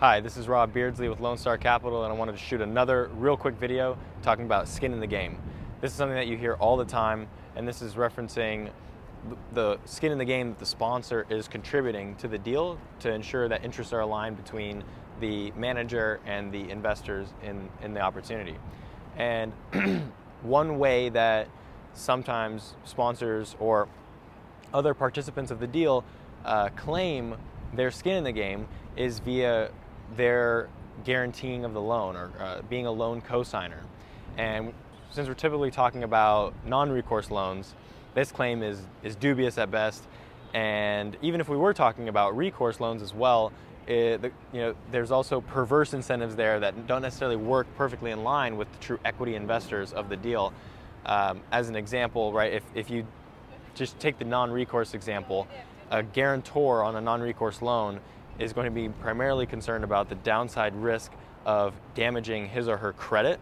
Hi, this is Rob Beardsley with Lone Star Capital, and I wanted to shoot another real quick video talking about skin in the game. This is something that you hear all the time, and this is referencing the skin in the game that the sponsor is contributing to the deal to ensure that interests are aligned between the manager and the investors in, in the opportunity. And one way that sometimes sponsors or other participants of the deal uh, claim their skin in the game is via their guaranteeing of the loan or uh, being a loan cosigner. And since we're typically talking about non-recourse loans, this claim is, is dubious at best. And even if we were talking about recourse loans as well, it, you know, there's also perverse incentives there that don't necessarily work perfectly in line with the true equity investors of the deal. Um, as an example, right, if, if you just take the non-recourse example, a guarantor on a non-recourse loan is going to be primarily concerned about the downside risk of damaging his or her credit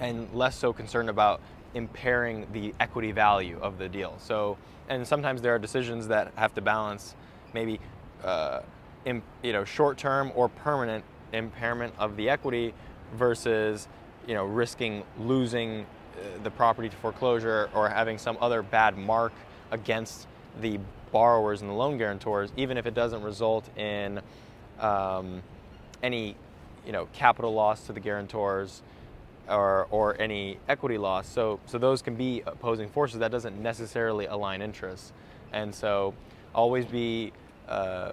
and less so concerned about impairing the equity value of the deal. So, and sometimes there are decisions that have to balance maybe uh, in, you know short-term or permanent impairment of the equity versus you know risking losing uh, the property to foreclosure or having some other bad mark against the borrowers and the loan guarantors, even if it doesn't result in um, any you know capital loss to the guarantors or, or any equity loss. So, so those can be opposing forces. That doesn't necessarily align interests. And so always be uh,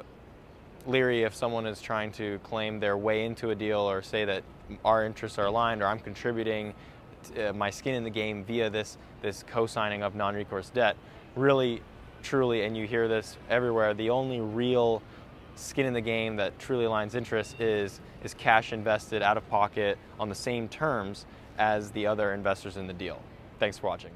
leery if someone is trying to claim their way into a deal or say that our interests are aligned or I'm contributing uh, my skin in the game via this, this co-signing of non-recourse debt. Really truly, and you hear this everywhere, the only real skin in the game that truly aligns interests is, is cash invested out of pocket on the same terms as the other investors in the deal. Thanks for watching.